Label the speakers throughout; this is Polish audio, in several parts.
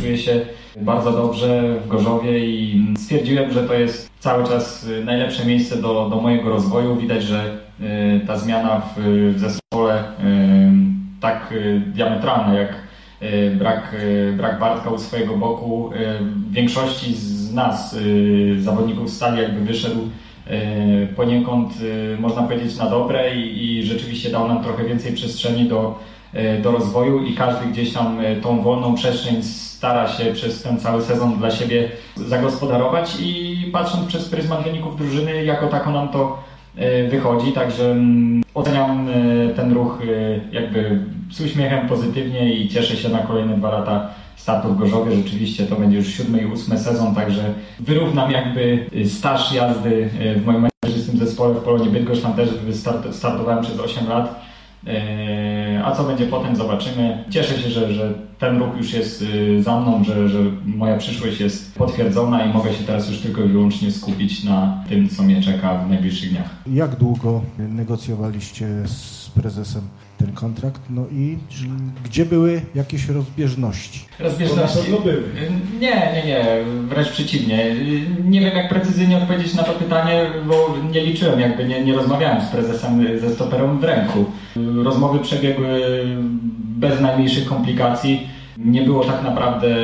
Speaker 1: czuję się bardzo dobrze w Gorzowie i stwierdziłem, że to jest cały czas najlepsze miejsce do, do mojego rozwoju. Widać, że ta zmiana w, w zespole tak diametralna jak brak, brak Bartka u swojego boku w większości z nas, zawodników Stali, jakby wyszedł poniekąd, można powiedzieć, na dobre i, i rzeczywiście dał nam trochę więcej przestrzeni do, do rozwoju i każdy gdzieś tam tą wolną przestrzeń stara się przez ten cały sezon dla siebie zagospodarować i patrząc przez pryzmat wyników drużyny, jako tako nam to wychodzi, także oceniam ten ruch jakby z uśmiechem pozytywnie i cieszę się na kolejne dwa lata startu w Gorzowie. Rzeczywiście to będzie już siódmy i ósmy sezon, także wyrównam jakby staż jazdy w moim mężczyznym zespole w Polonie Bydgoszcz. Tam też startowałem przez 8 lat. A co będzie potem, zobaczymy. Cieszę się, że, że ten ruch już jest za mną, że, że moja przyszłość jest potwierdzona i mogę się teraz już tylko i wyłącznie skupić na tym, co mnie czeka w najbliższych dniach.
Speaker 2: Jak długo negocjowaliście z prezesem ten kontrakt? No i gdzie były jakieś rozbieżności?
Speaker 1: Rozbieżności? były. Nie, nie, nie, wręcz przeciwnie. Nie wiem, jak precyzyjnie odpowiedzieć na to pytanie, bo nie liczyłem, jakby nie, nie rozmawiałem z prezesem ze stoperem w ręku. Rozmowy przebiegły bez najmniejszych komplikacji. Nie było tak naprawdę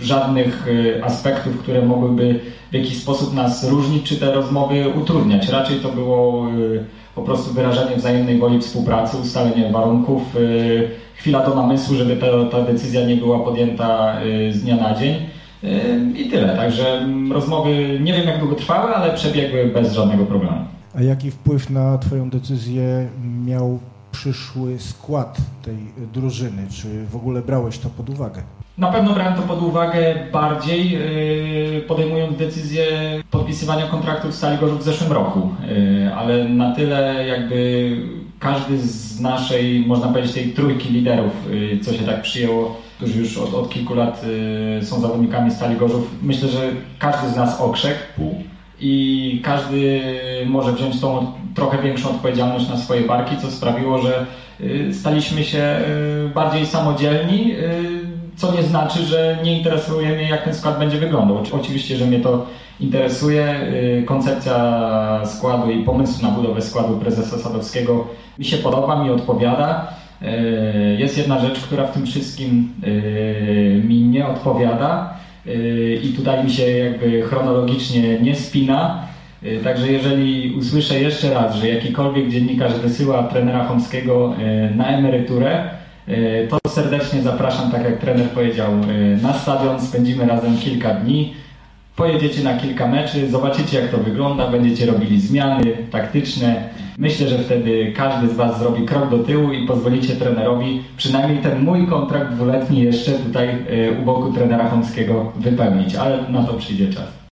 Speaker 1: żadnych aspektów, które mogłyby w jakiś sposób nas różnić, czy te rozmowy utrudniać. Raczej to było po prostu wyrażenie wzajemnej woli współpracy, ustalenie warunków, chwila do namysłu, żeby ta, ta decyzja nie była podjęta z dnia na dzień. I tyle. Także rozmowy nie wiem jak długo trwały, ale przebiegły bez żadnego problemu.
Speaker 2: A jaki wpływ na Twoją decyzję miał przyszły skład tej drużyny? Czy w ogóle brałeś to pod uwagę?
Speaker 1: Na pewno brałem to pod uwagę bardziej podejmując decyzję podpisywania kontraktu w Stali w zeszłym roku, ale na tyle jakby każdy z naszej, można powiedzieć, tej trójki liderów, co się tak przyjęło, którzy już od, od kilku lat są zawodnikami Stali Gorzów, myślę, że każdy z nas okrzekł i każdy może wziąć tą trochę większą odpowiedzialność na swoje barki, co sprawiło, że staliśmy się bardziej samodzielni, co nie znaczy, że nie interesuje mnie, jak ten skład będzie wyglądał. Oczywiście, że mnie to interesuje. Koncepcja składu i pomysł na budowę składu prezesa Sadowskiego mi się podoba, mi odpowiada. Jest jedna rzecz, która w tym wszystkim mi nie odpowiada i tutaj mi się jakby chronologicznie nie spina. Także jeżeli usłyszę jeszcze raz, że jakikolwiek dziennikarz wysyła trenera Chomskiego na emeryturę, to serdecznie zapraszam, tak jak trener powiedział, na stadion, spędzimy razem kilka dni, pojedziecie na kilka meczy, zobaczycie jak to wygląda, będziecie robili zmiany taktyczne. Myślę, że wtedy każdy z Was zrobi krok do tyłu i pozwolicie trenerowi przynajmniej ten mój kontrakt dwuletni jeszcze tutaj u boku trenera Chomskiego wypełnić, ale na to przyjdzie czas.